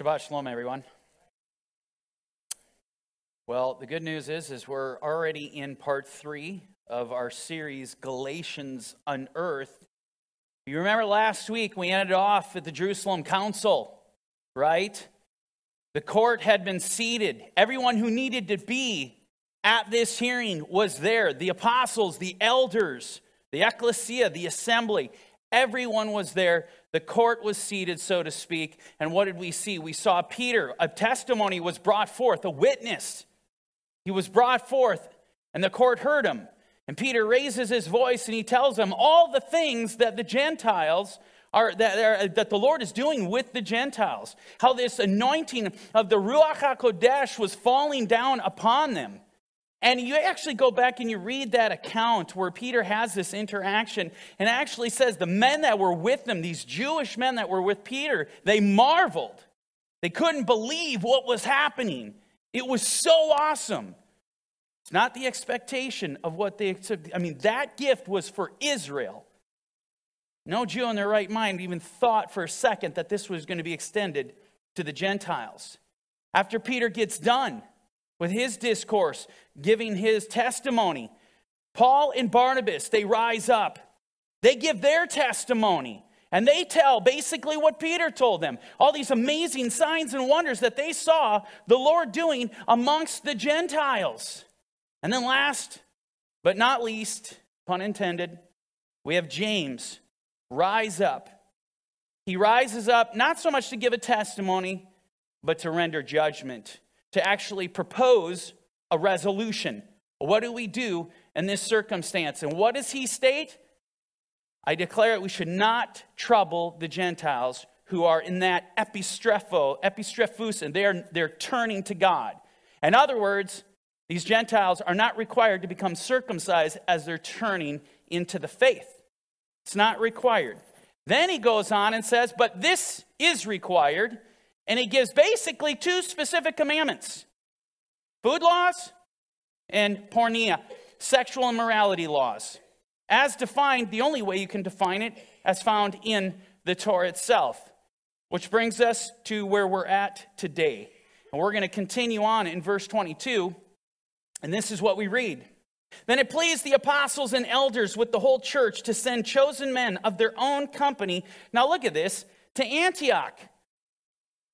Shabbat Shalom, everyone. Well, the good news is, is we're already in part three of our series, Galatians Unearthed. You remember last week we ended off at the Jerusalem Council, right? The court had been seated. Everyone who needed to be at this hearing was there. The apostles, the elders, the ecclesia, the assembly, everyone was there the court was seated, so to speak. And what did we see? We saw Peter. A testimony was brought forth, a witness. He was brought forth, and the court heard him. And Peter raises his voice and he tells them all the things that the Gentiles are that, that the Lord is doing with the Gentiles. How this anointing of the Ruach HaKodesh was falling down upon them. And you actually go back and you read that account where Peter has this interaction and actually says the men that were with them, these Jewish men that were with Peter, they marveled. They couldn't believe what was happening. It was so awesome. It's not the expectation of what they I mean, that gift was for Israel. No Jew in their right mind even thought for a second that this was going to be extended to the Gentiles. After Peter gets done, with his discourse, giving his testimony. Paul and Barnabas, they rise up. They give their testimony. And they tell basically what Peter told them all these amazing signs and wonders that they saw the Lord doing amongst the Gentiles. And then, last but not least, pun intended, we have James rise up. He rises up not so much to give a testimony, but to render judgment to actually propose a resolution. What do we do in this circumstance? And what does he state? I declare we should not trouble the Gentiles who are in that epistrepho, epistrepphus, and they're, they're turning to God. In other words, these Gentiles are not required to become circumcised as they're turning into the faith. It's not required. Then he goes on and says, But this is required and he gives basically two specific commandments food laws and porneia, sexual immorality laws. As defined, the only way you can define it, as found in the Torah itself. Which brings us to where we're at today. And we're going to continue on in verse 22. And this is what we read. Then it pleased the apostles and elders with the whole church to send chosen men of their own company. Now look at this to Antioch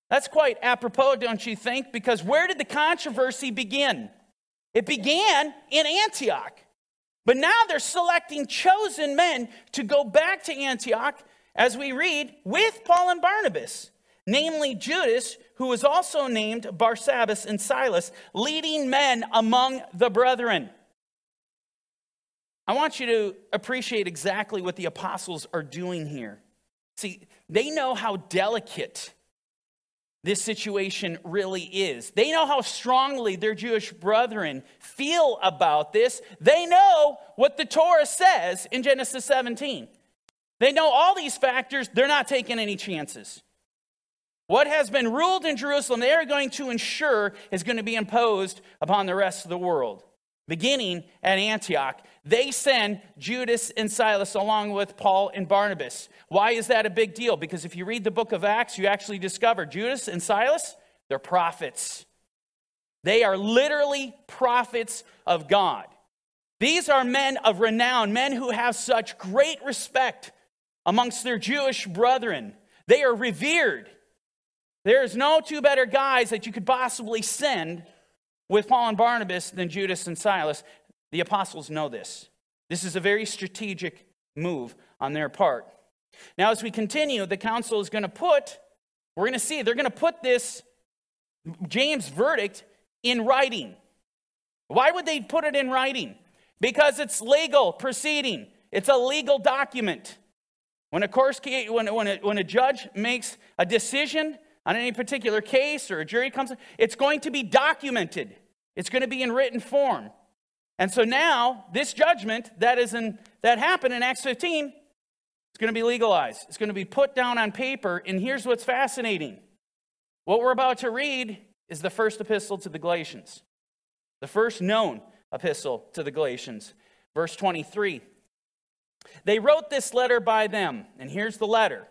that's quite apropos, don't you think? Because where did the controversy begin? It began in Antioch. But now they're selecting chosen men to go back to Antioch, as we read, with Paul and Barnabas, namely Judas, who was also named Barsabbas and Silas, leading men among the brethren. I want you to appreciate exactly what the apostles are doing here. See, they know how delicate this situation really is. They know how strongly their Jewish brethren feel about this. They know what the Torah says in Genesis 17. They know all these factors. They're not taking any chances. What has been ruled in Jerusalem, they are going to ensure is going to be imposed upon the rest of the world beginning at Antioch. They send Judas and Silas along with Paul and Barnabas. Why is that a big deal? Because if you read the book of Acts, you actually discover Judas and Silas, they're prophets. They are literally prophets of God. These are men of renown, men who have such great respect amongst their Jewish brethren. They are revered. There is no two better guys that you could possibly send with Paul and Barnabas than Judas and Silas. The apostles know this. This is a very strategic move on their part. Now, as we continue, the council is going to put, we're going to see, they're going to put this James' verdict in writing. Why would they put it in writing? Because it's legal proceeding, it's a legal document. When a, course, when, when, a, when a judge makes a decision, on any particular case or a jury comes, it's going to be documented. It's going to be in written form. And so now, this judgment that is in that happened in Acts 15, it's going to be legalized. It's going to be put down on paper. And here's what's fascinating. What we're about to read is the first epistle to the Galatians. The first known epistle to the Galatians. Verse 23. They wrote this letter by them. And here's the letter.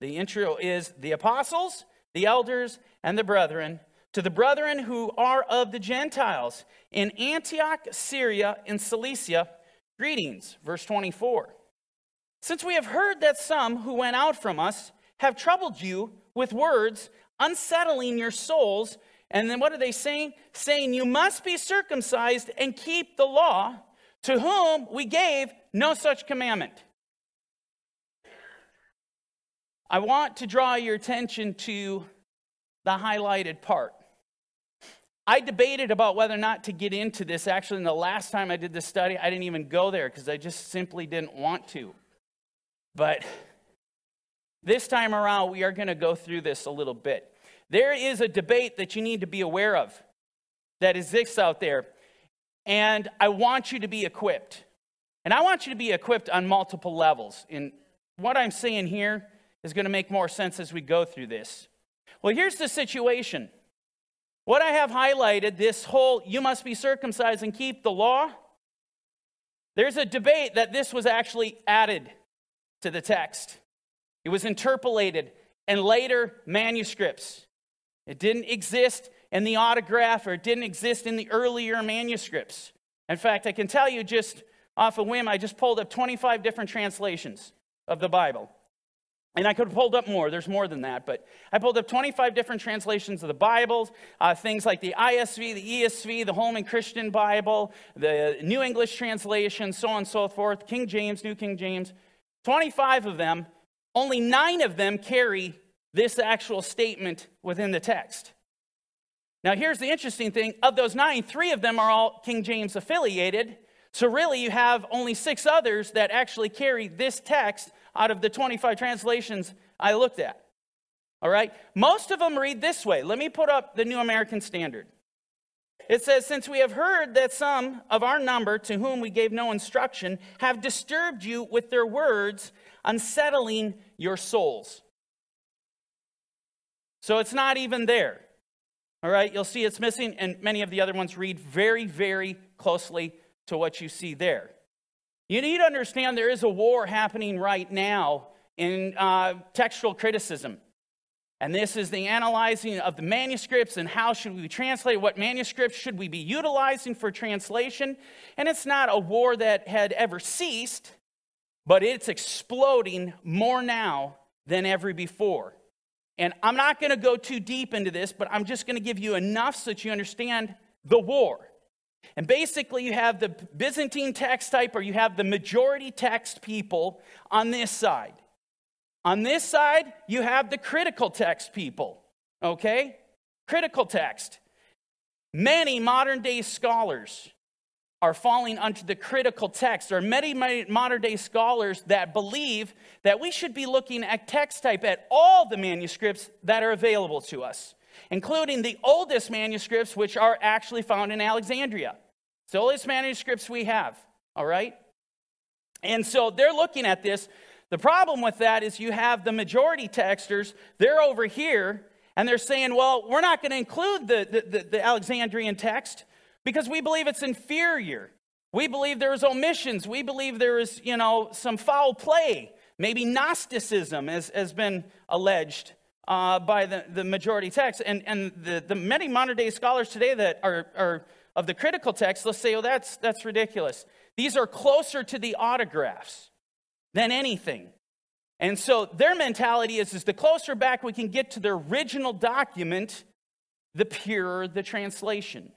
The intro is the apostles the elders, and the brethren, to the brethren who are of the Gentiles in Antioch, Syria, and Cilicia, greetings. Verse 24. Since we have heard that some who went out from us have troubled you with words, unsettling your souls, and then what are they saying? Saying, You must be circumcised and keep the law, to whom we gave no such commandment. I want to draw your attention to the highlighted part. I debated about whether or not to get into this. Actually, in the last time I did this study, I didn't even go there because I just simply didn't want to. But this time around, we are going to go through this a little bit. There is a debate that you need to be aware of that exists out there, and I want you to be equipped. And I want you to be equipped on multiple levels. And what I'm saying here is going to make more sense as we go through this. Well, here's the situation. What I have highlighted, this whole you must be circumcised and keep the law, there's a debate that this was actually added to the text. It was interpolated in later manuscripts. It didn't exist in the autograph or it didn't exist in the earlier manuscripts. In fact, I can tell you just off a whim, I just pulled up 25 different translations of the Bible. And I could have pulled up more, there's more than that, but I pulled up 25 different translations of the Bibles, uh, things like the ISV, the ESV, the Holman Christian Bible, the New English translation, so on and so forth, King James, New King James. 25 of them, only nine of them carry this actual statement within the text. Now, here's the interesting thing of those nine, three of them are all King James affiliated. So, really, you have only six others that actually carry this text out of the 25 translations I looked at. All right? Most of them read this way. Let me put up the New American Standard. It says, Since we have heard that some of our number, to whom we gave no instruction, have disturbed you with their words, unsettling your souls. So it's not even there. All right, you'll see it's missing, and many of the other ones read very, very closely to what you see there. You need to understand there is a war happening right now in uh, textual criticism. And this is the analyzing of the manuscripts and how should we translate, what manuscripts should we be utilizing for translation. And it's not a war that had ever ceased, but it's exploding more now than ever before. And I'm not going to go too deep into this, but I'm just going to give you enough so that you understand the war. And basically, you have the Byzantine text type or you have the majority text people on this side. On this side, you have the critical text people, okay? Critical text. Many modern day scholars are falling onto the critical text. There are many, many modern day scholars that believe that we should be looking at text type at all the manuscripts that are available to us including the oldest manuscripts, which are actually found in Alexandria. It's the oldest manuscripts we have, all right? And so they're looking at this. The problem with that is you have the majority texters, they're over here, and they're saying, well, we're not going to include the, the, the, Alexandrian text because we believe it's inferior. We believe there is omissions. We believe there is, you know, some foul play. Maybe Gnosticism has, has been alleged uh, by the, the majority text. And, and the, the many modern day scholars today that are, are of the critical text, let's say, oh, that's, that's ridiculous. These are closer to the autographs than anything. And so their mentality is, is the closer back we can get to the original document, the purer the translation.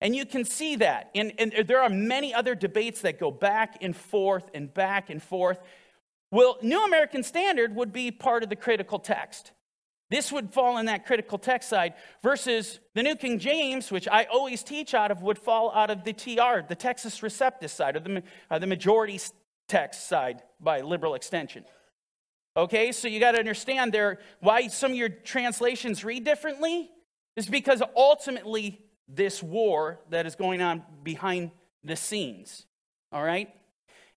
And you can see that. And, and there are many other debates that go back and forth and back and forth. Well, New American Standard would be part of the critical text. This would fall in that critical text side, versus the New King James, which I always teach out of, would fall out of the TR, the Textus Receptus side, or the, uh, the majority text side by liberal extension. Okay, so you got to understand there why some of your translations read differently is because ultimately this war that is going on behind the scenes. All right?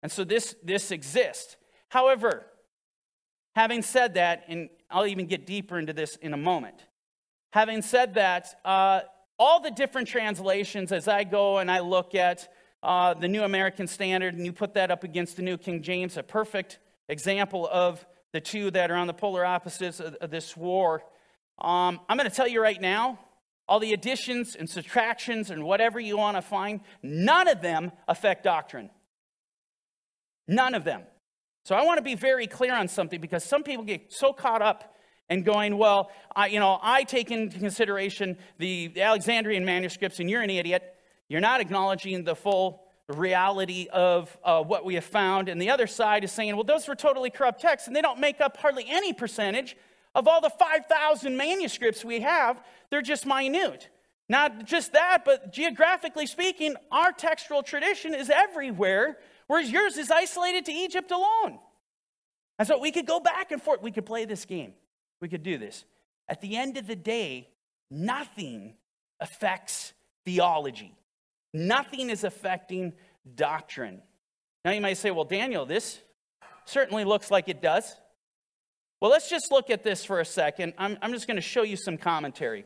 And so this this exists. However, having said that, and I'll even get deeper into this in a moment. Having said that, uh, all the different translations, as I go and I look at uh, the New American Standard and you put that up against the New King James, a perfect example of the two that are on the polar opposites of, of this war, Um, I'm going to tell you right now, all the additions and subtractions and whatever you want to find, none of them affect doctrine. None of them. So I want to be very clear on something because some people get so caught up and going, well, I, you know, I take into consideration the Alexandrian manuscripts and you're an idiot. You're not acknowledging the full reality of uh, what we have found. And the other side is saying, well, those were totally corrupt texts and they don't make up hardly any percentage of all the 5,000 manuscripts we have. They're just minute. Not just that, but geographically speaking, our textual tradition is everywhere whereas yours is isolated to Egypt alone. And so we could go back and forth. We could play this game. We could do this. At the end of the day, nothing affects theology, nothing is affecting doctrine. Now you might say, well, Daniel, this certainly looks like it does. Well, let's just look at this for a second. I'm, I'm just going to show you some commentary.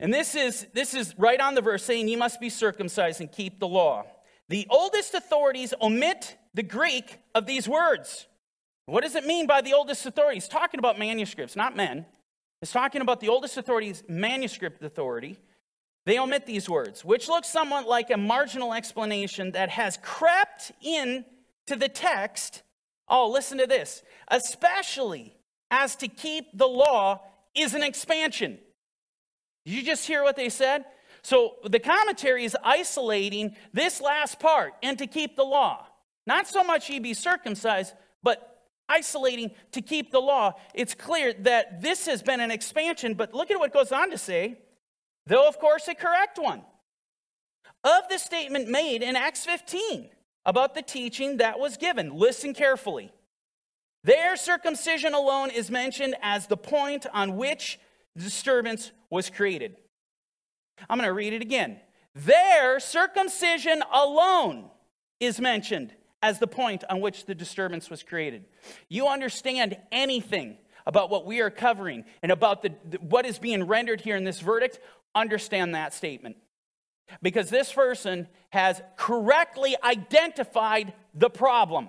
And this is, this is right on the verse saying, You must be circumcised and keep the law. The oldest authorities omit the Greek of these words. What does it mean by the oldest authorities? Talking about manuscripts, not men. It's talking about the oldest authorities, manuscript authority. They omit these words, which looks somewhat like a marginal explanation that has crept in to the text. Oh, listen to this. Especially as to keep the law is an expansion. Did you just hear what they said? So the commentary is isolating this last part and to keep the law. Not so much ye be circumcised, but isolating to keep the law. It's clear that this has been an expansion, but look at what goes on to say, though, of course, a correct one. Of the statement made in Acts 15 about the teaching that was given, listen carefully. Their circumcision alone is mentioned as the point on which disturbance was created. I'm going to read it again. Their circumcision alone is mentioned as the point on which the disturbance was created. You understand anything about what we are covering and about the, what is being rendered here in this verdict, understand that statement. Because this person has correctly identified the problem.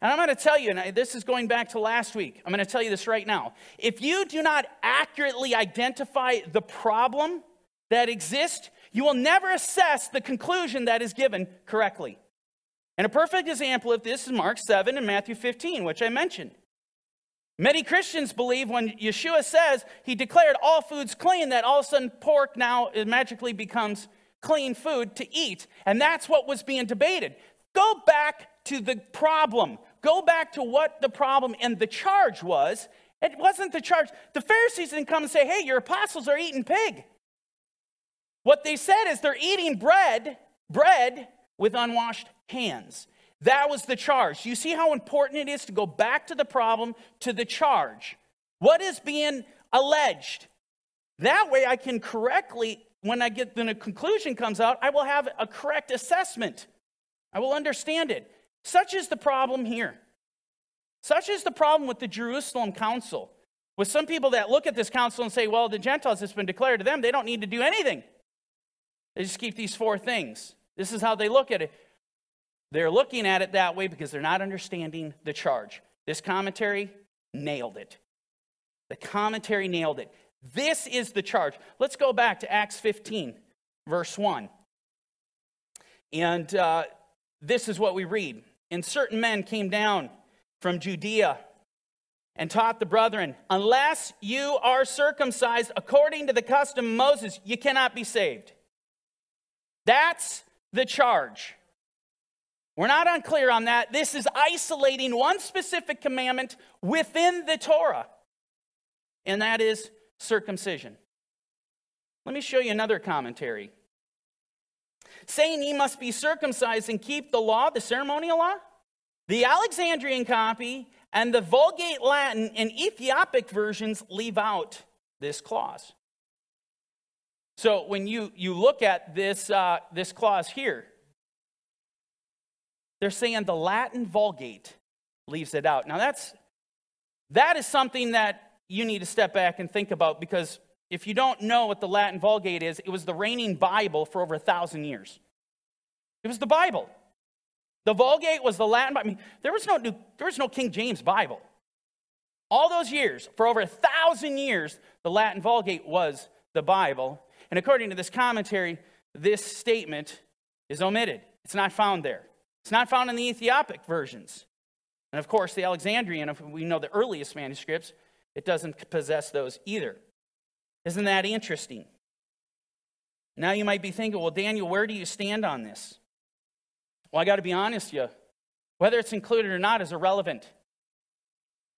And I'm going to tell you, and this is going back to last week, I'm going to tell you this right now. If you do not accurately identify the problem that exists, you will never assess the conclusion that is given correctly. And a perfect example of this is Mark 7 and Matthew 15, which I mentioned. Many Christians believe when Yeshua says he declared all foods clean, that all of a sudden pork now uh, magically becomes clean food to eat. And that's what was being debated. Go back to the problem. Go back to what the problem and the charge was. It wasn't the charge. The Pharisees didn't come and say, hey, your apostles are eating pig. What they said is they're eating bread, bread with unwashed hands. That was the charge. You see how important it is to go back to the problem, to the charge. What is being alleged? That way I can correctly, when I get when a conclusion comes out, I will have a correct assessment. I will understand it. Such is the problem here. Such is the problem with the Jerusalem council. With some people that look at this council and say, well, the Gentiles, it's been declared to them, they don't need to do anything. They just keep these four things. This is how they look at it. They're looking at it that way because they're not understanding the charge. This commentary nailed it. The commentary nailed it. This is the charge. Let's go back to Acts 15, verse 1. And uh, this is what we read. And certain men came down from Judea and taught the brethren, unless you are circumcised according to the custom of Moses, you cannot be saved. That's the charge. We're not unclear on that. This is isolating one specific commandment within the Torah, and that is circumcision. Let me show you another commentary. Saying ye must be circumcised and keep the law, the ceremonial law, the Alexandrian copy and the Vulgate Latin and Ethiopic versions leave out this clause. So when you, you look at this, uh, this clause here, they're saying the Latin Vulgate leaves it out. Now that's that is something that you need to step back and think about because if you don't know what the Latin Vulgate is, it was the reigning Bible for over a thousand years. It was the Bible. The Vulgate was the Latin. I mean, there was no there was no King James Bible. All those years, for over a thousand years, the Latin Vulgate was the Bible. And according to this commentary, this statement is omitted. It's not found there. It's not found in the Ethiopic versions. And of course, the Alexandrian, if we know the earliest manuscripts, it doesn't possess those either. Isn't that interesting? Now you might be thinking, well, Daniel, where do you stand on this? Well, I got to be honest with you. Whether it's included or not is irrelevant.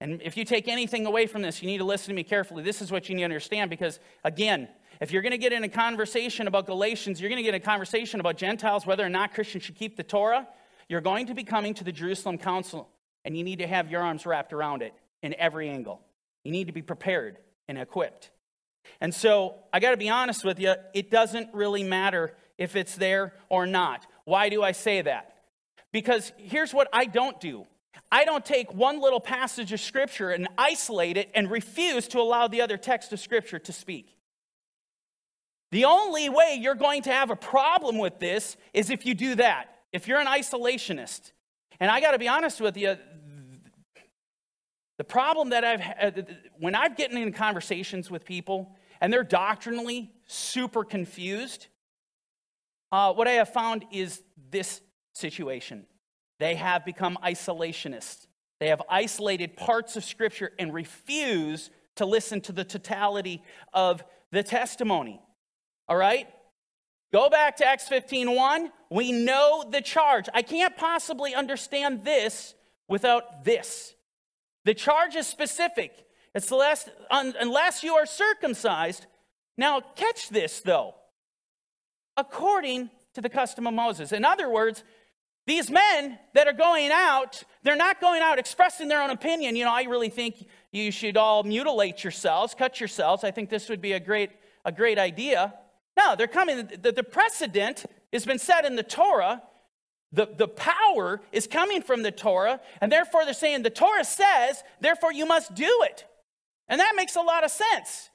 And if you take anything away from this, you need to listen to me carefully. This is what you need to understand because, again, if you're going to get in a conversation about Galatians, you're going to get in a conversation about Gentiles, whether or not Christians should keep the Torah, you're going to be coming to the Jerusalem Council, and you need to have your arms wrapped around it in every angle. You need to be prepared and equipped. And so, I got to be honest with you, it doesn't really matter if it's there or not. Why do I say that? Because here's what I don't do I don't take one little passage of Scripture and isolate it and refuse to allow the other text of Scripture to speak. The only way you're going to have a problem with this is if you do that, if you're an isolationist. And I got to be honest with you, the problem that I've had, when I've gotten in conversations with people and they're doctrinally super confused, uh, what I have found is this situation. They have become isolationists. They have isolated parts of Scripture and refuse to listen to the totality of the testimony. All right? Go back to Acts 15:1. We know the charge. I can't possibly understand this without this. The charge is specific. It's less, unless you are circumcised. Now, catch this though. According to the custom of Moses. In other words, these men that are going out, they're not going out expressing their own opinion. You know, I really think you should all mutilate yourselves, cut yourselves. I think this would be a great, a great idea. No, they're coming. The, the precedent has been set in the Torah. The, the power is coming from the Torah, and therefore they're saying the Torah says, therefore you must do it. And that makes a lot of sense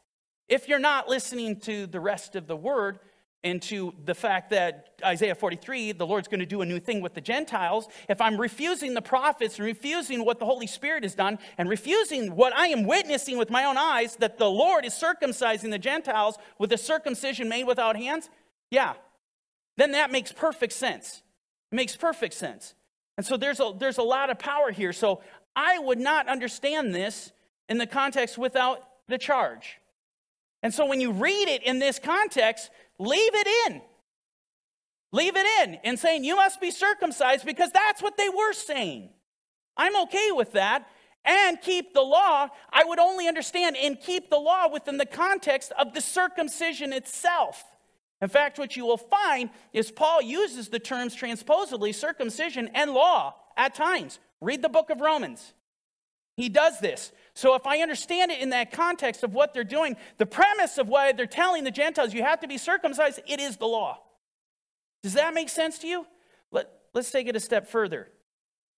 if you're not listening to the rest of the word into the fact that Isaiah 43, the Lord's going to do a new thing with the Gentiles, if I'm refusing the prophets and refusing what the Holy Spirit has done and refusing what I am witnessing with my own eyes, that the Lord is circumcising the Gentiles with a circumcision made without hands, yeah, then that makes perfect sense. It makes perfect sense. And so there's a, there's a lot of power here. So I would not understand this in the context without the charge. And so when you read it in this context, leave it in. Leave it in and saying, You must be circumcised because that's what they were saying. I'm okay with that. And keep the law. I would only understand and keep the law within the context of the circumcision itself. In fact, what you will find is Paul uses the terms transposably circumcision and law at times. Read the book of Romans. He does this. So, if I understand it in that context of what they're doing, the premise of why they're telling the Gentiles you have to be circumcised, it is the law. Does that make sense to you? Let, let's take it a step further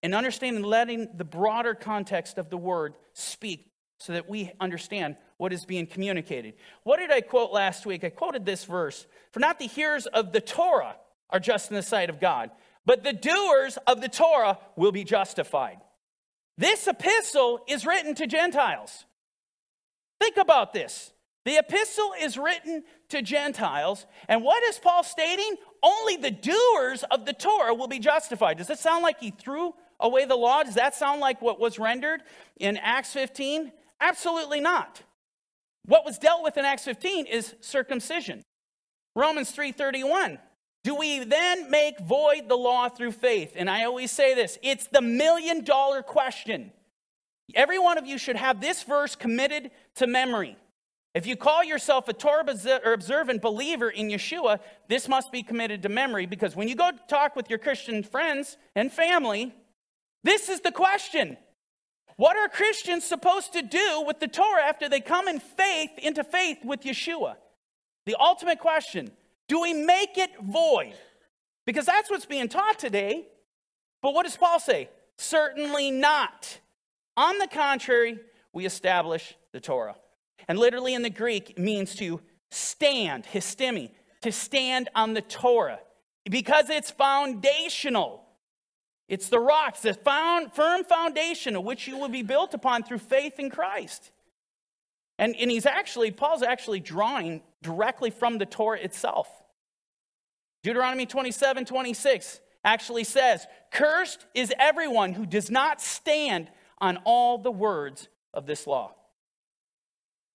and understand and letting the broader context of the word speak so that we understand what is being communicated. What did I quote last week? I quoted this verse For not the hearers of the Torah are just in the sight of God, but the doers of the Torah will be justified. This epistle is written to Gentiles. Think about this. The epistle is written to Gentiles, and what is Paul stating? Only the doers of the Torah will be justified. Does it sound like he threw away the law? Does that sound like what was rendered in Acts 15? Absolutely not. What was dealt with in Acts 15 is circumcision. Romans 3:31 do we then make void the law through faith? And I always say this it's the million dollar question. Every one of you should have this verse committed to memory. If you call yourself a Torah observant believer in Yeshua, this must be committed to memory because when you go talk with your Christian friends and family, this is the question. What are Christians supposed to do with the Torah after they come in faith into faith with Yeshua? The ultimate question. Do we make it void? Because that's what's being taught today. But what does Paul say? Certainly not. On the contrary, we establish the Torah. And literally in the Greek, it means to stand, histemi, to stand on the Torah, because it's foundational. It's the rocks, the found, firm foundation of which you will be built upon through faith in Christ. And, and he's actually, Paul's actually drawing directly from the Torah itself. Deuteronomy 27 26 actually says, Cursed is everyone who does not stand on all the words of this law.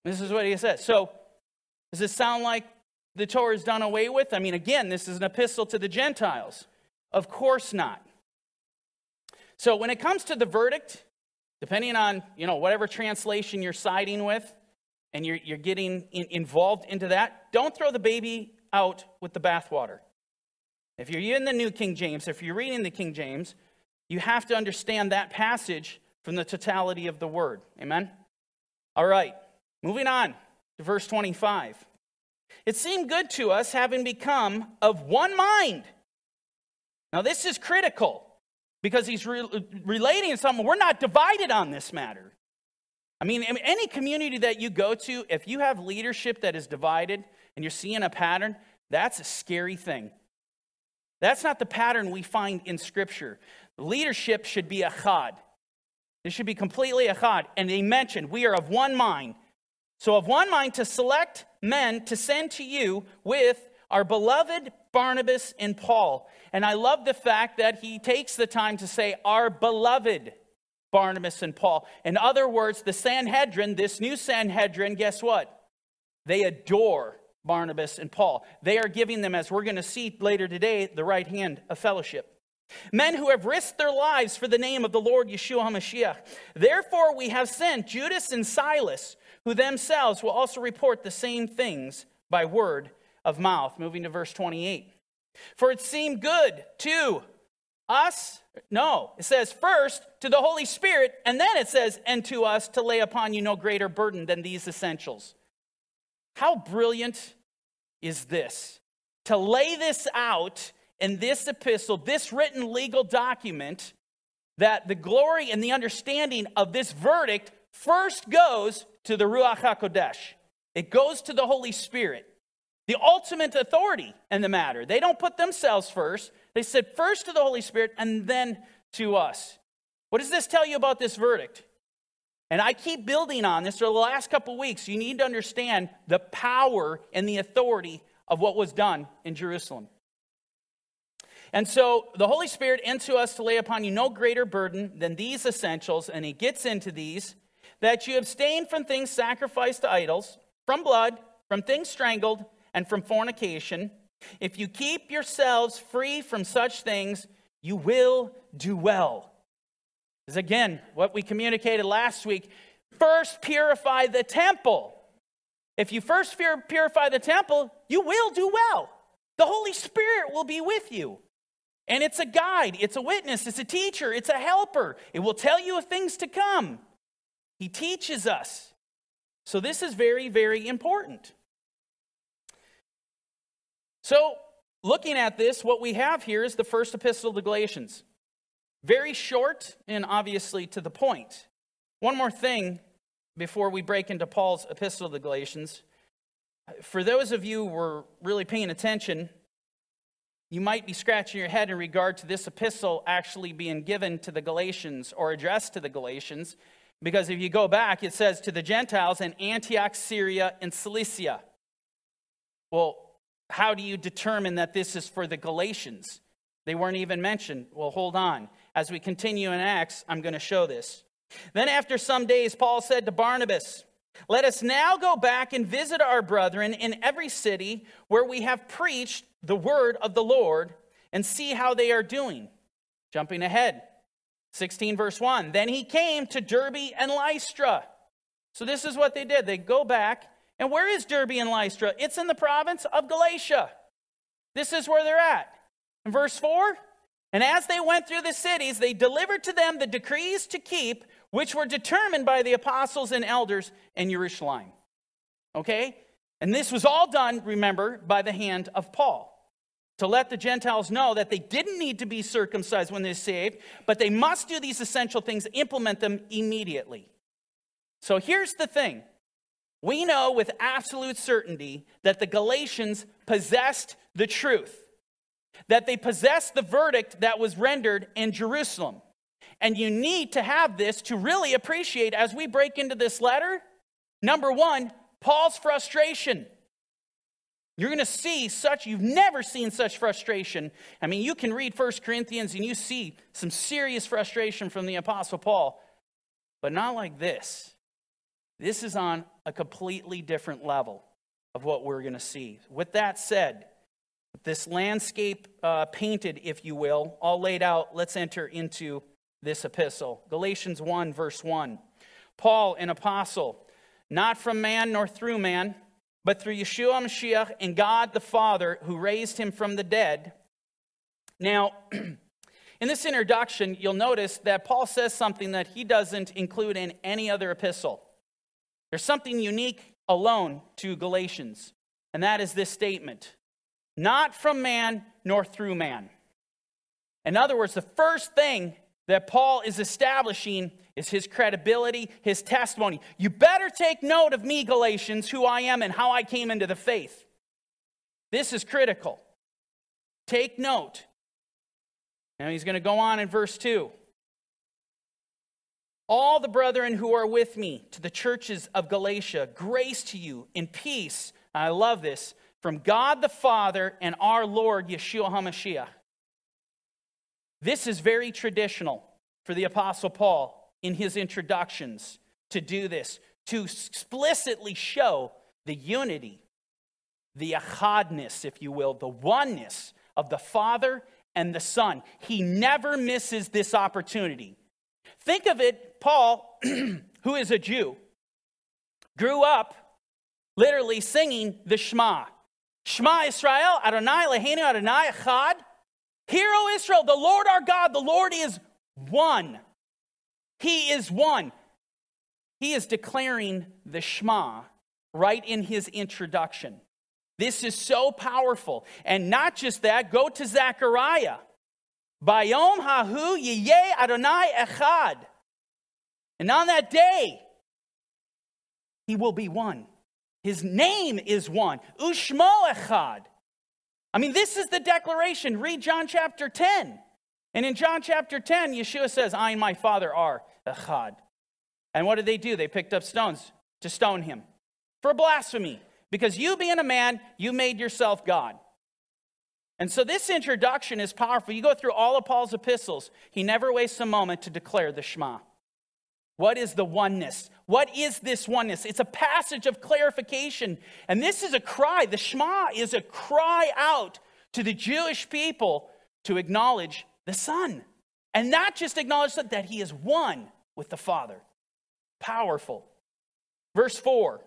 This is what he says. So, does this sound like the Torah is done away with? I mean, again, this is an epistle to the Gentiles. Of course not. So, when it comes to the verdict, depending on you know whatever translation you're siding with, and you're, you're getting in, involved into that, don't throw the baby out with the bathwater. If you're in the New King James, if you're reading the King James, you have to understand that passage from the totality of the word. Amen? All right, moving on to verse 25. It seemed good to us, having become of one mind. Now, this is critical because he's re- relating something. We're not divided on this matter. I mean, any community that you go to, if you have leadership that is divided and you're seeing a pattern, that's a scary thing. That's not the pattern we find in Scripture. Leadership should be a chad. It should be completely echad. And they mentioned we are of one mind. So, of one mind to select men to send to you with our beloved Barnabas and Paul. And I love the fact that he takes the time to say, our beloved. Barnabas and Paul. In other words, the Sanhedrin, this new Sanhedrin, guess what? They adore Barnabas and Paul. They are giving them, as we're going to see later today, the right hand of fellowship. Men who have risked their lives for the name of the Lord Yeshua HaMashiach. Therefore, we have sent Judas and Silas, who themselves will also report the same things by word of mouth. Moving to verse 28. For it seemed good to us? No. It says first to the Holy Spirit, and then it says, and to us to lay upon you no greater burden than these essentials. How brilliant is this? To lay this out in this epistle, this written legal document, that the glory and the understanding of this verdict first goes to the Ruach HaKodesh. It goes to the Holy Spirit, the ultimate authority in the matter. They don't put themselves first, they said first to the Holy Spirit and then to us. What does this tell you about this verdict? And I keep building on this for the last couple weeks. You need to understand the power and the authority of what was done in Jerusalem. And so the Holy Spirit into us to lay upon you no greater burden than these essentials, and he gets into these that you abstain from things sacrificed to idols, from blood, from things strangled, and from fornication. If you keep yourselves free from such things, you will do well. Is again what we communicated last week. First, purify the temple. If you first purify the temple, you will do well. The Holy Spirit will be with you. And it's a guide, it's a witness, it's a teacher, it's a helper. It will tell you of things to come. He teaches us. So, this is very, very important. So, looking at this, what we have here is the first epistle to Galatians. Very short and obviously to the point. One more thing before we break into Paul's epistle to the Galatians. For those of you who were really paying attention, you might be scratching your head in regard to this epistle actually being given to the Galatians or addressed to the Galatians, because if you go back, it says to the Gentiles in Antioch, Syria, and Cilicia. Well, how do you determine that this is for the Galatians? They weren't even mentioned. Well, hold on. As we continue in Acts, I'm going to show this. Then, after some days, Paul said to Barnabas, Let us now go back and visit our brethren in every city where we have preached the word of the Lord and see how they are doing. Jumping ahead, 16 verse 1. Then he came to Derbe and Lystra. So, this is what they did. They go back and where is Derbe and Lystra? It's in the province of Galatia. This is where they're at. In verse 4, and as they went through the cities, they delivered to them the decrees to keep, which were determined by the apostles and elders in Jerusalem. Okay? And this was all done, remember, by the hand of Paul. To let the Gentiles know that they didn't need to be circumcised when they're saved, but they must do these essential things, implement them immediately. So here's the thing we know with absolute certainty that the Galatians possessed the truth. that they possessed the verdict that was rendered in Jerusalem. And you need to have this to really appreciate as we break into this letter. Number one, Paul's frustration. You're going to see such, you've never seen such frustration. I mean, you can read First Corinthians and you see some serious frustration from the Apostle Paul, but not like this. This is on a completely different level of what we're going to see. With that said, this landscape uh, painted, if you will, all laid out, let's enter into this epistle. Galatians 1, verse 1. Paul, an apostle, not from man nor through man, but through Yeshua Mashiach and God the Father who raised him from the dead. Now, in this introduction, you'll notice that Paul says something that he doesn't include in any other epistle. There's something unique alone to Galatians, and that is this statement not from man nor through man. In other words, the first thing that Paul is establishing is his credibility, his testimony. You better take note of me, Galatians, who I am and how I came into the faith. This is critical. Take note. Now he's going to go on in verse 2. All the brethren who are with me to the churches of Galatia, grace to you in peace. I love this from God the Father and our Lord Yeshua HaMashiach. This is very traditional for the Apostle Paul in his introductions to do this, to explicitly show the unity, the achadness, if you will, the oneness of the Father and the Son. He never misses this opportunity. Think of it, Paul, who is a Jew, grew up literally singing the Shema. Shema Israel, Adonai Eloheinu Adonai Echad. Hear, O Israel, the Lord our God, the Lord is one. He is one. He is declaring the Shema right in his introduction. This is so powerful. And not just that, go to Zechariah. Bayom hahu yiyeh Adonai echad. And on that day, he will be one. His name is one. Ushmo echad. I mean, this is the declaration. Read John chapter 10. And in John chapter 10, Yeshua says, I and my Father are echad. And what did they do? They picked up stones to stone him for blasphemy. Because you being a man, you made yourself God. And so this introduction is powerful. You go through all of Paul's epistles, he never wastes a moment to declare the Shema. What is the oneness? What is this oneness? It's a passage of clarification. And this is a cry. The Shema is a cry out to the Jewish people to acknowledge the Son. And not just acknowledge that he is one with the Father. Powerful. Verse 4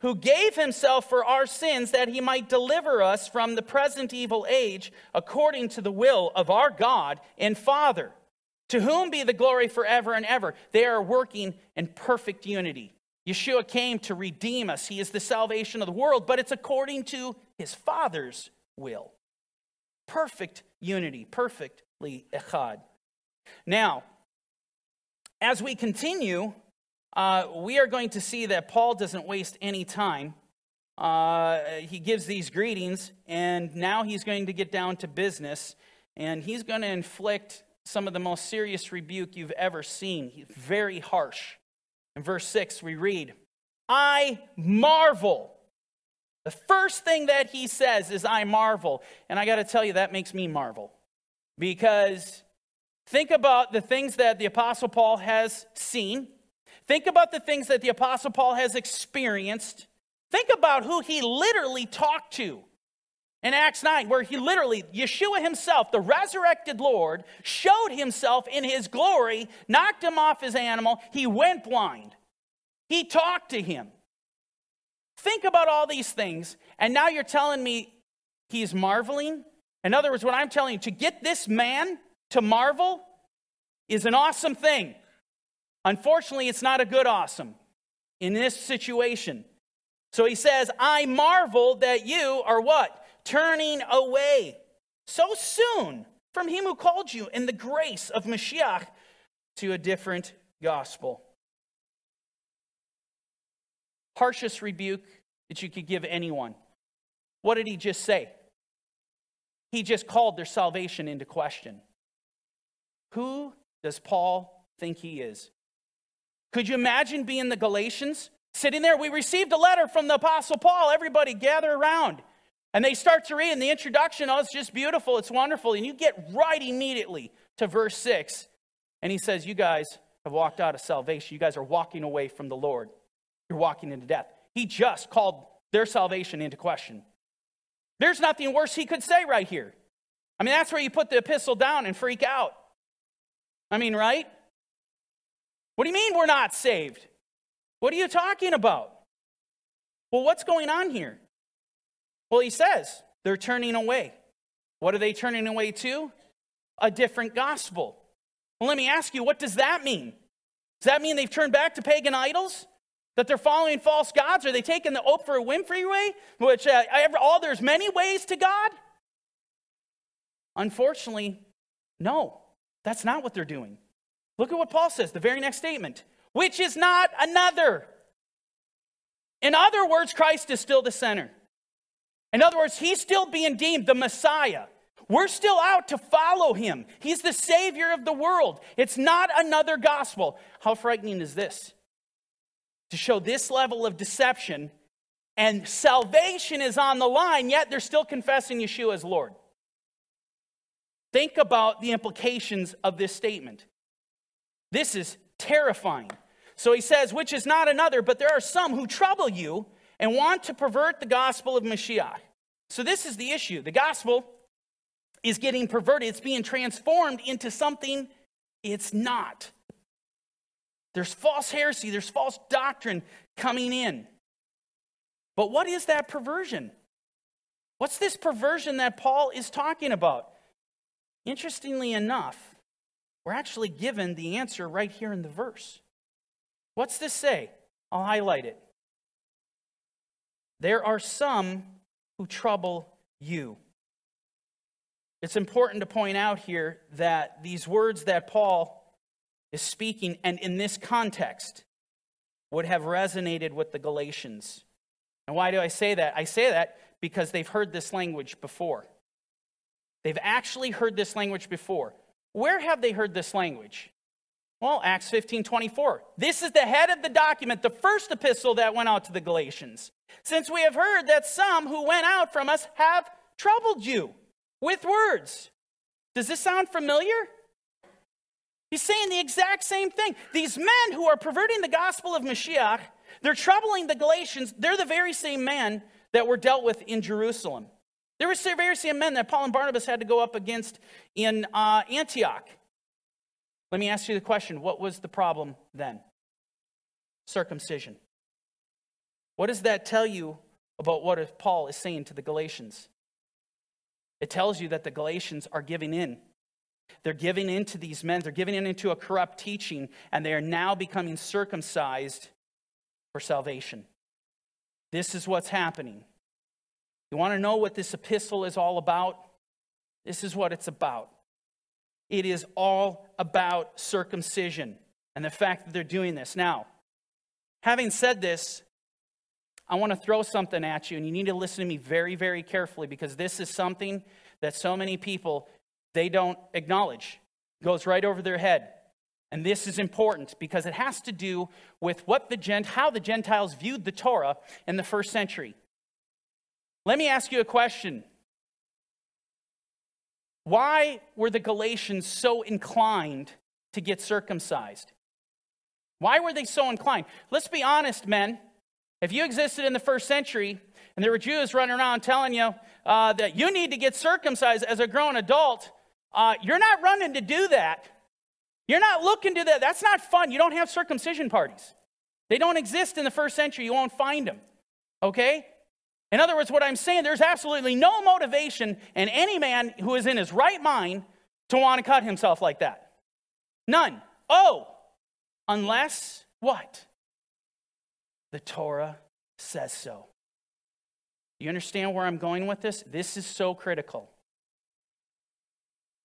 who gave himself for our sins that he might deliver us from the present evil age according to the will of our God and Father. To whom be the glory forever and ever. They are working in perfect unity. Yeshua came to redeem us. He is the salvation of the world, but it's according to his Father's will. Perfect unity, perfectly echad. Now, as we continue, uh, we are going to see that Paul doesn't waste any time. Uh, he gives these greetings, and now he's going to get down to business, and he's going to inflict some of the most serious rebuke you've ever seen. He's very harsh. In verse 6, we read, I marvel. The first thing that he says is, I marvel. And I got to tell you, that makes me marvel. Because think about the things that the Apostle Paul has seen Think about the things that the Apostle Paul has experienced. Think about who he literally talked to in Acts 9, where he literally, Yeshua himself, the resurrected Lord, showed himself in his glory, knocked him off his animal, he went blind. He talked to him. Think about all these things, and now you're telling me he's marveling? In other words, what I'm telling you, to get this man to marvel is an awesome thing. Unfortunately, it's not a good awesome in this situation. So he says, I marvel that you are what? Turning away so soon from him who called you in the grace of Mashiach to a different gospel. Harshest rebuke that you could give anyone. What did he just say? he just called their salvation into question. Who does Paul think he is? Could you imagine being the Galatians sitting there? We received a letter from the Apostle Paul. Everybody gather around. And they start to read and the introduction, oh, it's just beautiful, it's wonderful. And you get right immediately to verse 6. And he says, You guys have walked out of salvation. You guys are walking away from the Lord. You're walking into death. He just called their salvation into question. There's nothing worse he could say right here. I mean, that's where you put the epistle down and freak out. I mean, right? What do you mean we're not saved? What are you talking about? Well, what's going on here? Well, he says they're turning away. What are they turning away to? A different gospel. Well, let me ask you, what does that mean? Does that mean they've turned back to pagan idols? That they're following false gods? Are they taking the Oprah Winfrey way? Which, uh, all, there's many ways to God? Unfortunately, no, that's not what they're doing. Look at what Paul says, the very next statement, which is not another. In other words, Christ is still the center. In other words, he's still being deemed the Messiah. We're still out to follow him. He's the Savior of the world. It's not another gospel. How frightening is this? To show this level of deception and salvation is on the line, yet they're still confessing Yeshua as Lord. Think about the implications of this statement. This is terrifying. So he says, which is not another, but there are some who trouble you and want to pervert the gospel of Mashiach. So this is the issue. The gospel is getting perverted, it's being transformed into something it's not. There's false heresy, there's false doctrine coming in. But what is that perversion? What's this perversion that Paul is talking about? Interestingly enough, we're actually given the answer right here in the verse. What's this say? I'll highlight it. There are some who trouble you. It's important to point out here that these words that Paul is speaking, and in this context, would have resonated with the Galatians. And why do I say that? I say that because they've heard this language before. They've actually heard this language before. Where have they heard this language? Well, Acts 15 24. This is the head of the document, the first epistle that went out to the Galatians. Since we have heard that some who went out from us have troubled you with words. Does this sound familiar? He's saying the exact same thing. These men who are perverting the gospel of Mashiach, they're troubling the Galatians. They're the very same men that were dealt with in Jerusalem. There were very same men that Paul and Barnabas had to go up against in uh, Antioch. Let me ask you the question what was the problem then? Circumcision. What does that tell you about what Paul is saying to the Galatians? It tells you that the Galatians are giving in. They're giving in to these men, they're giving in into a corrupt teaching, and they are now becoming circumcised for salvation. This is what's happening. You want to know what this epistle is all about? This is what it's about. It is all about circumcision and the fact that they're doing this. Now, having said this, I want to throw something at you, and you need to listen to me very, very carefully because this is something that so many people they don't acknowledge. Goes right over their head. And this is important because it has to do with what the Gent- how the Gentiles viewed the Torah in the first century. Let me ask you a question. Why were the Galatians so inclined to get circumcised? Why were they so inclined? Let's be honest, men. If you existed in the first century and there were Jews running around telling you uh, that you need to get circumcised as a grown adult, uh, you're not running to do that. You're not looking to that. That's not fun. You don't have circumcision parties. They don't exist in the first century. You won't find them. Okay? In other words, what I'm saying, there's absolutely no motivation in any man who is in his right mind to want to cut himself like that. None. Oh, unless what? The Torah says so. You understand where I'm going with this? This is so critical.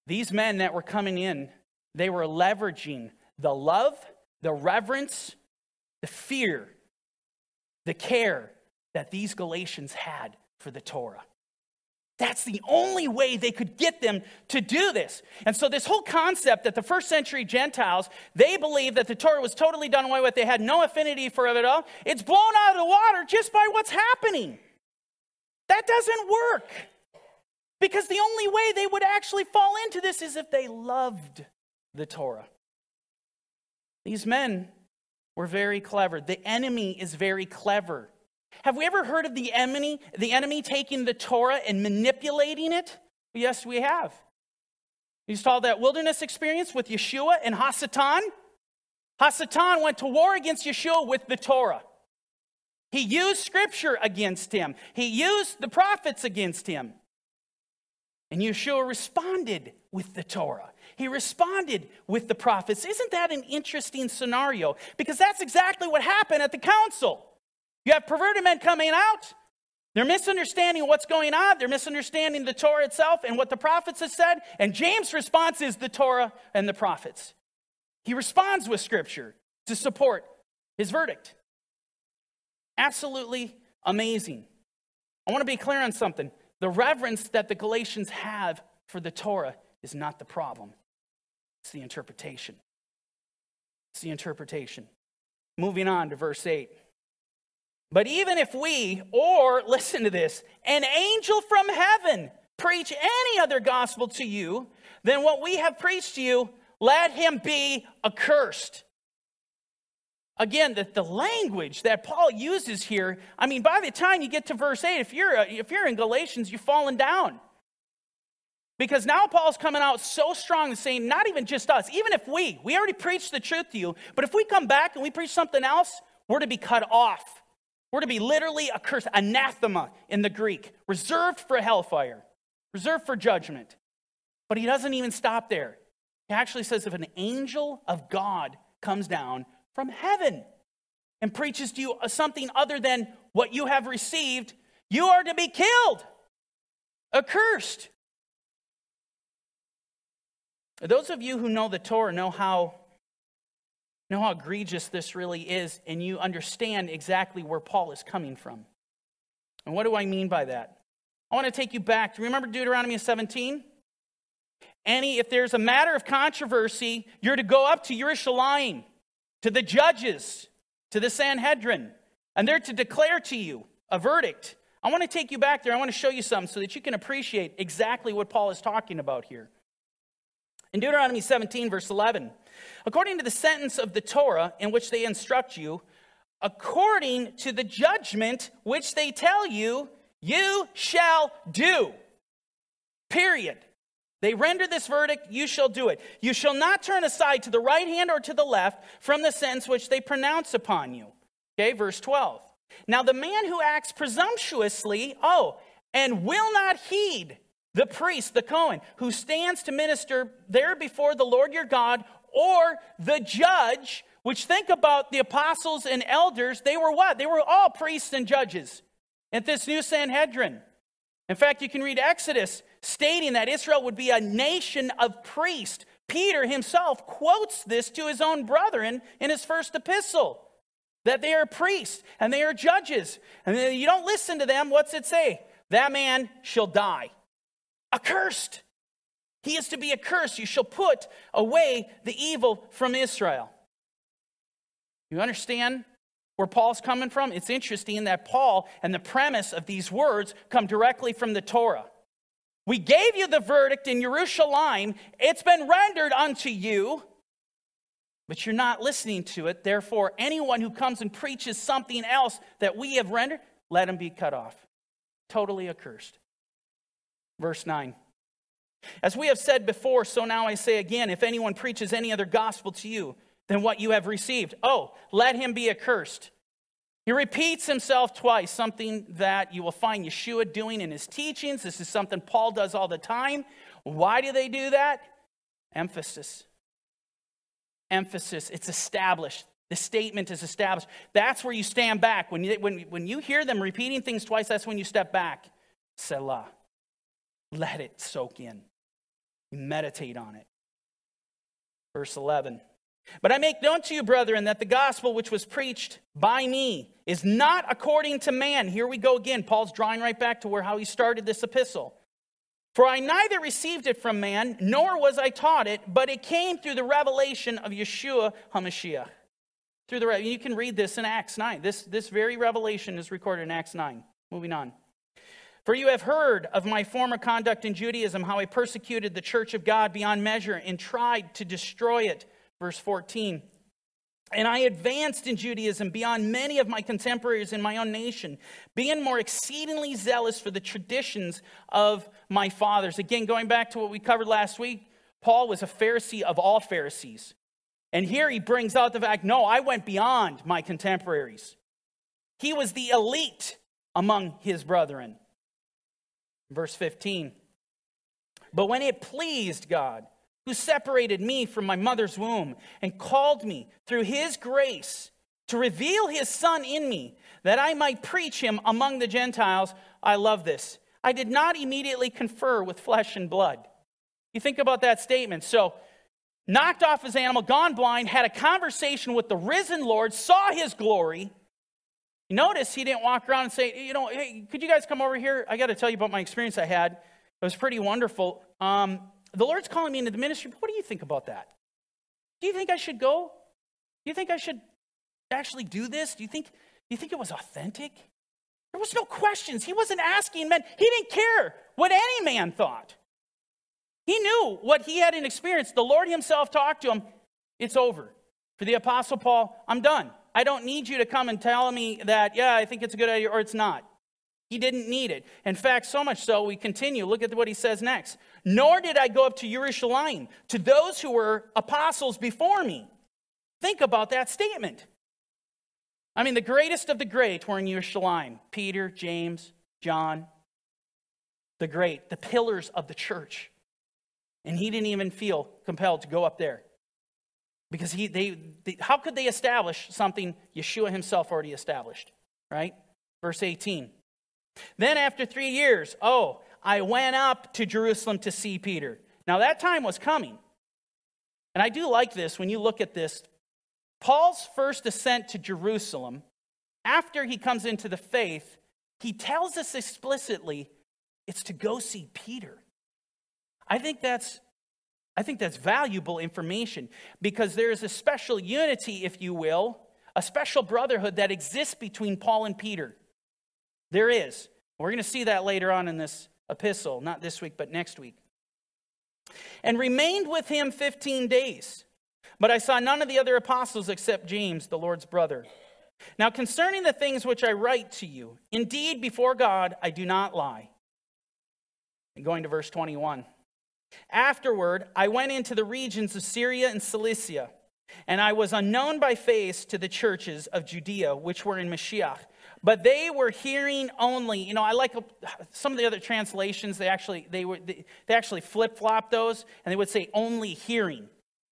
These men that were coming in, they were leveraging the love, the reverence, the fear, the care that these Galatians had for the Torah. That's the only way they could get them to do this. And so, this whole concept that the first century Gentiles, they believed that the Torah was totally done away with, they had no affinity for it at all, it's blown out of the water just by what's happening. That doesn't work. Because the only way they would actually fall into this is if they loved the Torah. These men were very clever. The enemy is very clever. Have we ever heard of the enemy, the enemy taking the Torah and manipulating it? Yes, we have. You saw that wilderness experience with Yeshua and Hasatan. Hasatan went to war against Yeshua with the Torah. He used scripture against him. He used the prophets against him. And Yeshua responded with the Torah. He responded with the prophets. Isn't that an interesting scenario? Because that's exactly what happened at the council. You have perverted men coming out. They're misunderstanding what's going on. They're misunderstanding the Torah itself and what the prophets have said. And James' response is the Torah and the prophets. He responds with scripture to support his verdict. Absolutely amazing. I want to be clear on something. The reverence that the Galatians have for the Torah is not the problem, it's the interpretation. It's the interpretation. Moving on to verse 8. But even if we, or listen to this, an angel from heaven preach any other gospel to you than what we have preached to you, let him be accursed. Again, the, the language that Paul uses here, I mean, by the time you get to verse 8, if you're, if you're in Galatians, you've fallen down. Because now Paul's coming out so strong and saying, not even just us, even if we, we already preached the truth to you, but if we come back and we preach something else, we're to be cut off. We're to be literally a curse, anathema in the Greek, reserved for hellfire, reserved for judgment. But he doesn't even stop there. He actually says if an angel of God comes down from heaven and preaches to you something other than what you have received, you are to be killed, accursed. Those of you who know the Torah know how know how egregious this really is, and you understand exactly where Paul is coming from. And what do I mean by that? I want to take you back. Do you remember Deuteronomy 17? Any, if there's a matter of controversy, you're to go up to Jerusalem, to the judges, to the Sanhedrin, and they're to declare to you a verdict. I want to take you back there. I want to show you something so that you can appreciate exactly what Paul is talking about here. In Deuteronomy 17, verse 11, according to the sentence of the Torah in which they instruct you, according to the judgment which they tell you, you shall do. Period. They render this verdict, you shall do it. You shall not turn aside to the right hand or to the left from the sentence which they pronounce upon you. Okay, verse 12. Now, the man who acts presumptuously, oh, and will not heed the priest, the Cohen, who stands to minister there before the Lord your God, or the judge, which think about the apostles and elders, they were what? They were all priests and judges at this new Sanhedrin. In fact, you can read Exodus stating that Israel would be a nation of priests. Peter himself quotes this to his own brethren in his first epistle that they are priests and they are judges. And you don't listen to them, what's it say? That man shall die. Accursed. He is to be accursed. You shall put away the evil from Israel. You understand where Paul's coming from? It's interesting that Paul and the premise of these words come directly from the Torah. We gave you the verdict in Jerusalem, it's been rendered unto you, but you're not listening to it. Therefore, anyone who comes and preaches something else that we have rendered, let him be cut off. Totally accursed. Verse 9. As we have said before, so now I say again if anyone preaches any other gospel to you than what you have received, oh, let him be accursed. He repeats himself twice, something that you will find Yeshua doing in his teachings. This is something Paul does all the time. Why do they do that? Emphasis. Emphasis. It's established. The statement is established. That's where you stand back. When you, when, when you hear them repeating things twice, that's when you step back. Selah. Let it soak in. Meditate on it. Verse 11. But I make known to you, brethren, that the gospel which was preached by me is not according to man. Here we go again. Paul's drawing right back to where how he started this epistle. For I neither received it from man, nor was I taught it, but it came through the revelation of Yeshua HaMashiach. Through the you can read this in Acts 9. This, this very revelation is recorded in Acts 9. Moving on. For you have heard of my former conduct in Judaism, how I persecuted the church of God beyond measure and tried to destroy it. Verse 14. And I advanced in Judaism beyond many of my contemporaries in my own nation, being more exceedingly zealous for the traditions of my fathers. Again, going back to what we covered last week, Paul was a Pharisee of all Pharisees. And here he brings out the fact no, I went beyond my contemporaries. He was the elite among his brethren. Verse 15. But when it pleased God, who separated me from my mother's womb and called me through his grace to reveal his son in me that I might preach him among the Gentiles. I love this. I did not immediately confer with flesh and blood. You think about that statement. So, knocked off his animal, gone blind, had a conversation with the risen Lord, saw his glory. Notice he didn't walk around and say, you know, hey, could you guys come over here? I got to tell you about my experience I had. It was pretty wonderful. Um, the Lord's calling me into the ministry. What do you think about that? Do you think I should go? Do you think I should actually do this? Do you think, do you think it was authentic? There was no questions. He wasn't asking men. He didn't care what any man thought. He knew what he had in experience. The Lord himself talked to him. It's over. For the Apostle Paul, I'm done. I don't need you to come and tell me that, yeah, I think it's a good idea or it's not. He didn't need it. In fact, so much so, we continue. Look at what he says next. Nor did I go up to Jerusalem to those who were apostles before me. Think about that statement. I mean, the greatest of the great were in Jerusalem Peter, James, John, the great, the pillars of the church. And he didn't even feel compelled to go up there. Because he, they, they, how could they establish something Yeshua himself already established? Right? Verse 18. Then after three years, oh, I went up to Jerusalem to see Peter. Now that time was coming. And I do like this when you look at this. Paul's first ascent to Jerusalem, after he comes into the faith, he tells us explicitly it's to go see Peter. I think that's I think that's valuable information because there is a special unity, if you will, a special brotherhood that exists between Paul and Peter. There is. We're going to see that later on in this epistle, not this week, but next week. And remained with him 15 days. But I saw none of the other apostles except James, the Lord's brother. Now, concerning the things which I write to you, indeed, before God, I do not lie. And going to verse 21. Afterward, I went into the regions of Syria and Cilicia, and I was unknown by face to the churches of Judea, which were in Mashiach but they were hearing only. You know, I like some of the other translations. They actually they were they, they actually flip flop those, and they would say only hearing.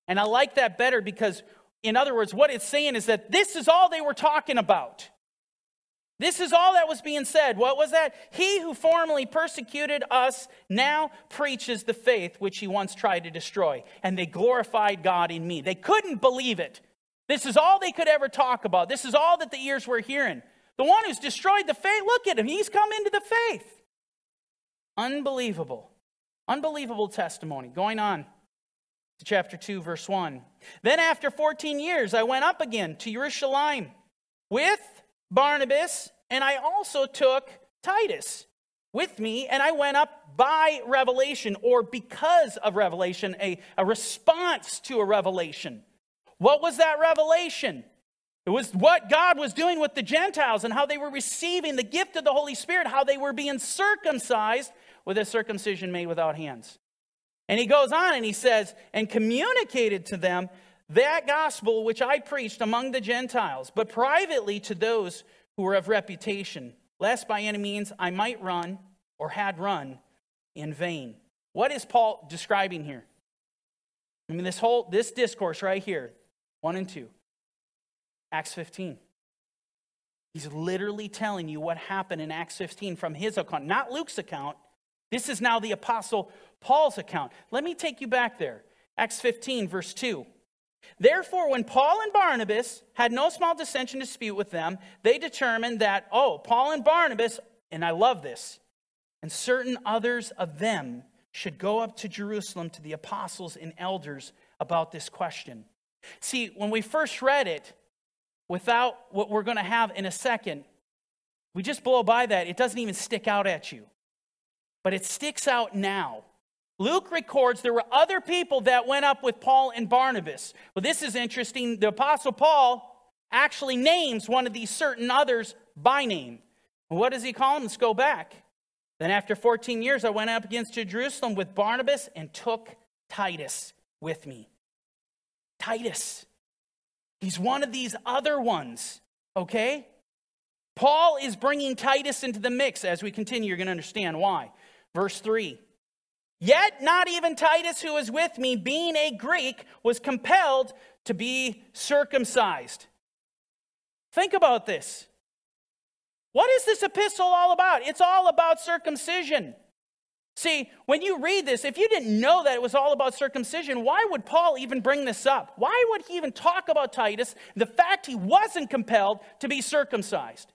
And I like that better because, in other words, what it's saying is that this is all they were talking about. This is all that was being said. What was that? He who formerly persecuted us now preaches the faith which he once tried to destroy. And they glorified God in me. They couldn't believe it. This is all they could ever talk about. This is all that the ears were hearing. The one who's destroyed the faith, look at him. He's come into the faith. Unbelievable. Unbelievable testimony. Going on to chapter 2, verse 1. Then after 14 years, I went up again to Jerusalem with Barnabas, and I also took Titus with me, and I went up by revelation or because of revelation, a, a response to a revelation. What was that revelation? It was what God was doing with the Gentiles and how they were receiving the gift of the Holy Spirit, how they were being circumcised with a circumcision made without hands. And he goes on and he says, and communicated to them that gospel which I preached among the Gentiles, but privately to those who were of reputation, lest by any means I might run or had run in vain. What is Paul describing here? I mean, this whole this discourse right here, one and two. Acts 15. He's literally telling you what happened in Acts 15 from his account, not Luke's account. This is now the Apostle Paul's account. Let me take you back there. Acts 15, verse 2. Therefore, when Paul and Barnabas had no small dissension dispute with them, they determined that, oh, Paul and Barnabas, and I love this, and certain others of them should go up to Jerusalem to the apostles and elders about this question. See, when we first read it, without what we're going to have in a second, we just blow by that. It doesn't even stick out at you. But it sticks out now. Luke records there were other people that went up with Paul and Barnabas. Well, this is interesting. The Apostle Paul actually names one of these certain others by name. What does he call them? Let's go back. Then, after 14 years, I went up against Jerusalem with Barnabas and took Titus with me. Titus. He's one of these other ones, okay? Paul is bringing Titus into the mix. As we continue, you're going to understand why. Verse 3 Yet not even Titus, who was with me, being a Greek, was compelled to be circumcised. Think about this. What is this epistle all about? It's all about circumcision. See, when you read this, if you didn't know that it was all about circumcision, why would Paul even bring this up? Why would he even talk about Titus, the fact he wasn't compelled to be circumcised?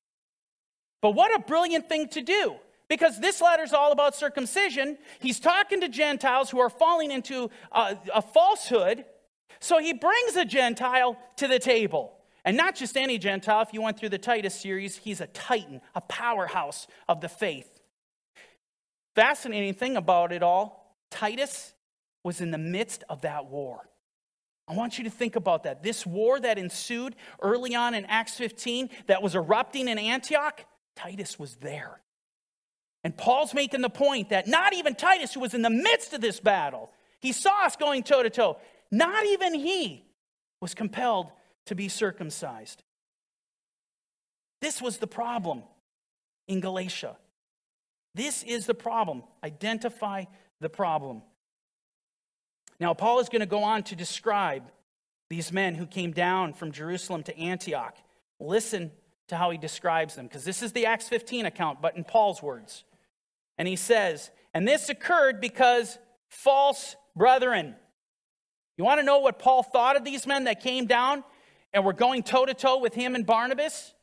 But what a brilliant thing to do. Because this letter is all about circumcision. He's talking to Gentiles who are falling into a, a falsehood. So he brings a Gentile to the table. And not just any Gentile. If you went through the Titus series, he's a titan, a powerhouse of the faith. Fascinating thing about it all Titus was in the midst of that war. I want you to think about that. This war that ensued early on in Acts 15 that was erupting in Antioch, Titus was there. And Paul's making the point that not even Titus, who was in the midst of this battle, he saw us going toe to toe, not even he was compelled to be circumcised. This was the problem in Galatia. This is the problem. Identify the problem. Now, Paul is going to go on to describe these men who came down from Jerusalem to Antioch. Listen to how he describes them, because this is the Acts 15 account, but in Paul's words. And he says, And this occurred because false brethren. You want to know what Paul thought of these men that came down and were going toe to toe with him and Barnabas?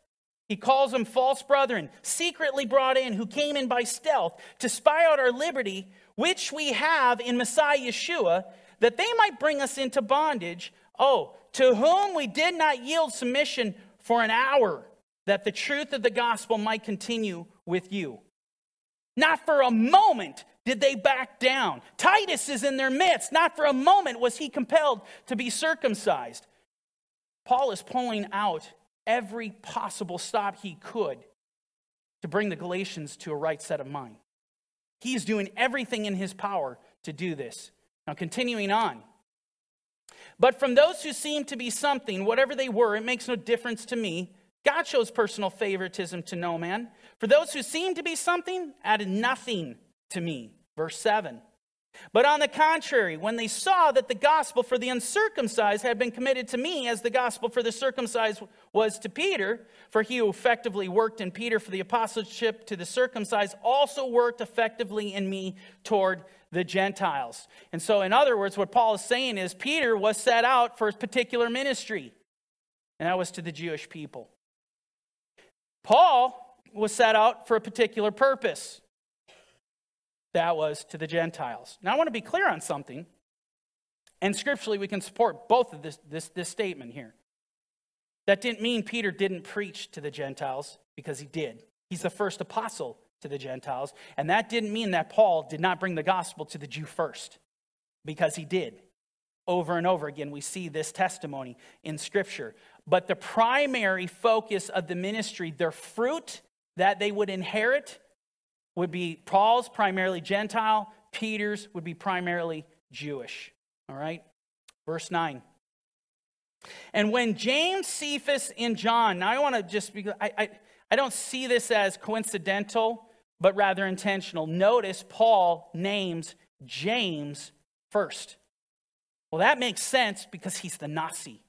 He calls them false brethren, secretly brought in, who came in by stealth to spy out our liberty, which we have in Messiah Yeshua, that they might bring us into bondage. Oh, to whom we did not yield submission for an hour, that the truth of the gospel might continue with you. Not for a moment did they back down. Titus is in their midst. Not for a moment was he compelled to be circumcised. Paul is pulling out every possible stop he could to bring the Galatians to a right set of mind. He's doing everything in his power to do this. Now, continuing on. But from those who seem to be something, whatever they were, it makes no difference to me. God shows personal favoritism to no man. For those who seem to be something, added nothing to me. Verse 7. But on the contrary, when they saw that the gospel for the uncircumcised had been committed to me, as the gospel for the circumcised was to Peter, for he who effectively worked in Peter for the apostleship to the circumcised also worked effectively in me toward the Gentiles. And so, in other words, what Paul is saying is Peter was set out for his particular ministry, and that was to the Jewish people. Paul was set out for a particular purpose that was to the Gentiles. Now, I want to be clear on something, and scripturally, we can support both of this, this, this statement here. That didn't mean Peter didn't preach to the Gentiles, because he did. He's the first apostle to the Gentiles, and that didn't mean that Paul did not bring the gospel to the Jew first, because he did. Over and over again, we see this testimony in Scripture. But the primary focus of the ministry, their fruit that they would inherit, would be Paul's primarily Gentile, Peter's would be primarily Jewish. All right? Verse 9. And when James, Cephas, and John, now I want to just, I, I, I don't see this as coincidental, but rather intentional. Notice Paul names James first. Well, that makes sense because he's the Nasi.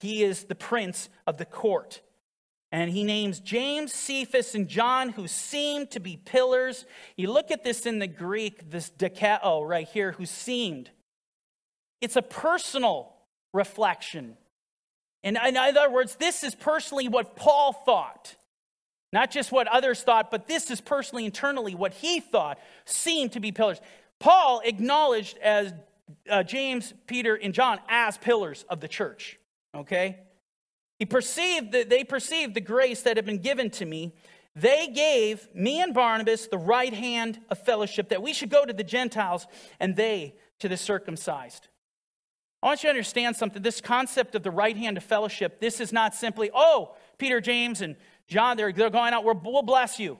He is the prince of the court. And he names James, Cephas, and John, who seemed to be pillars. You look at this in the Greek, this dekao right here, who seemed. It's a personal reflection. And in other words, this is personally what Paul thought. Not just what others thought, but this is personally, internally, what he thought seemed to be pillars. Paul acknowledged as uh, James, Peter, and John as pillars of the church. Okay? He perceived that they perceived the grace that had been given to me. They gave me and Barnabas the right hand of fellowship that we should go to the Gentiles and they to the circumcised. I want you to understand something. This concept of the right hand of fellowship, this is not simply, oh, Peter, James, and John, they're, they're going out, we'll bless you.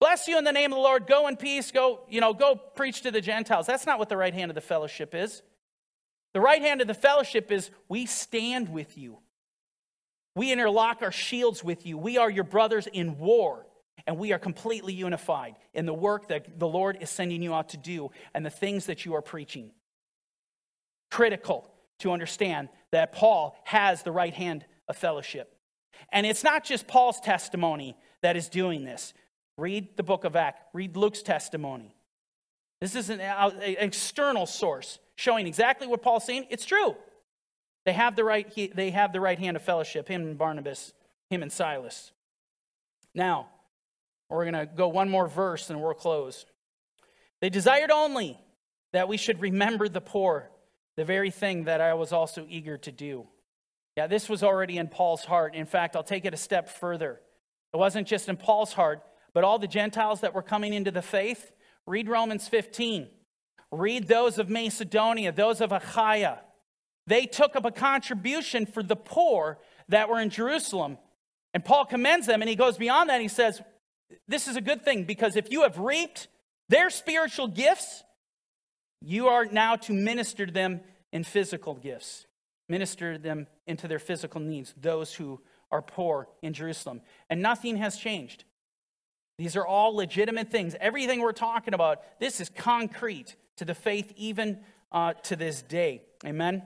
Bless you in the name of the Lord. Go in peace. Go, you know, go preach to the Gentiles. That's not what the right hand of the fellowship is. The right hand of the fellowship is we stand with you. We interlock our shields with you. We are your brothers in war, and we are completely unified in the work that the Lord is sending you out to do and the things that you are preaching. Critical to understand that Paul has the right hand of fellowship. And it's not just Paul's testimony that is doing this. Read the book of Acts, read Luke's testimony. This is an, uh, external source showing exactly what Paul's saying. It's true. They have the right, they have the right hand of fellowship, him and Barnabas, him and Silas. Now, we're going to go one more verse and we'll close. They desired only that we should remember the poor, the very thing that I was also eager to do. Yeah, this was already in Paul's heart. In fact, I'll take it a step further. It wasn't just in Paul's heart, but all the Gentiles that were coming into the faith. Read Romans 15. Read those of Macedonia, those of Achaia. They took up a contribution for the poor that were in Jerusalem. And Paul commends them, and he goes beyond that. he says, This is a good thing because if you have reaped their spiritual gifts, you are now to minister to them in physical gifts minister them into their physical needs, those who are poor in Jerusalem. And nothing has changed. These are all legitimate things. Everything we're talking about, this is concrete to the faith even uh, to this day. Amen?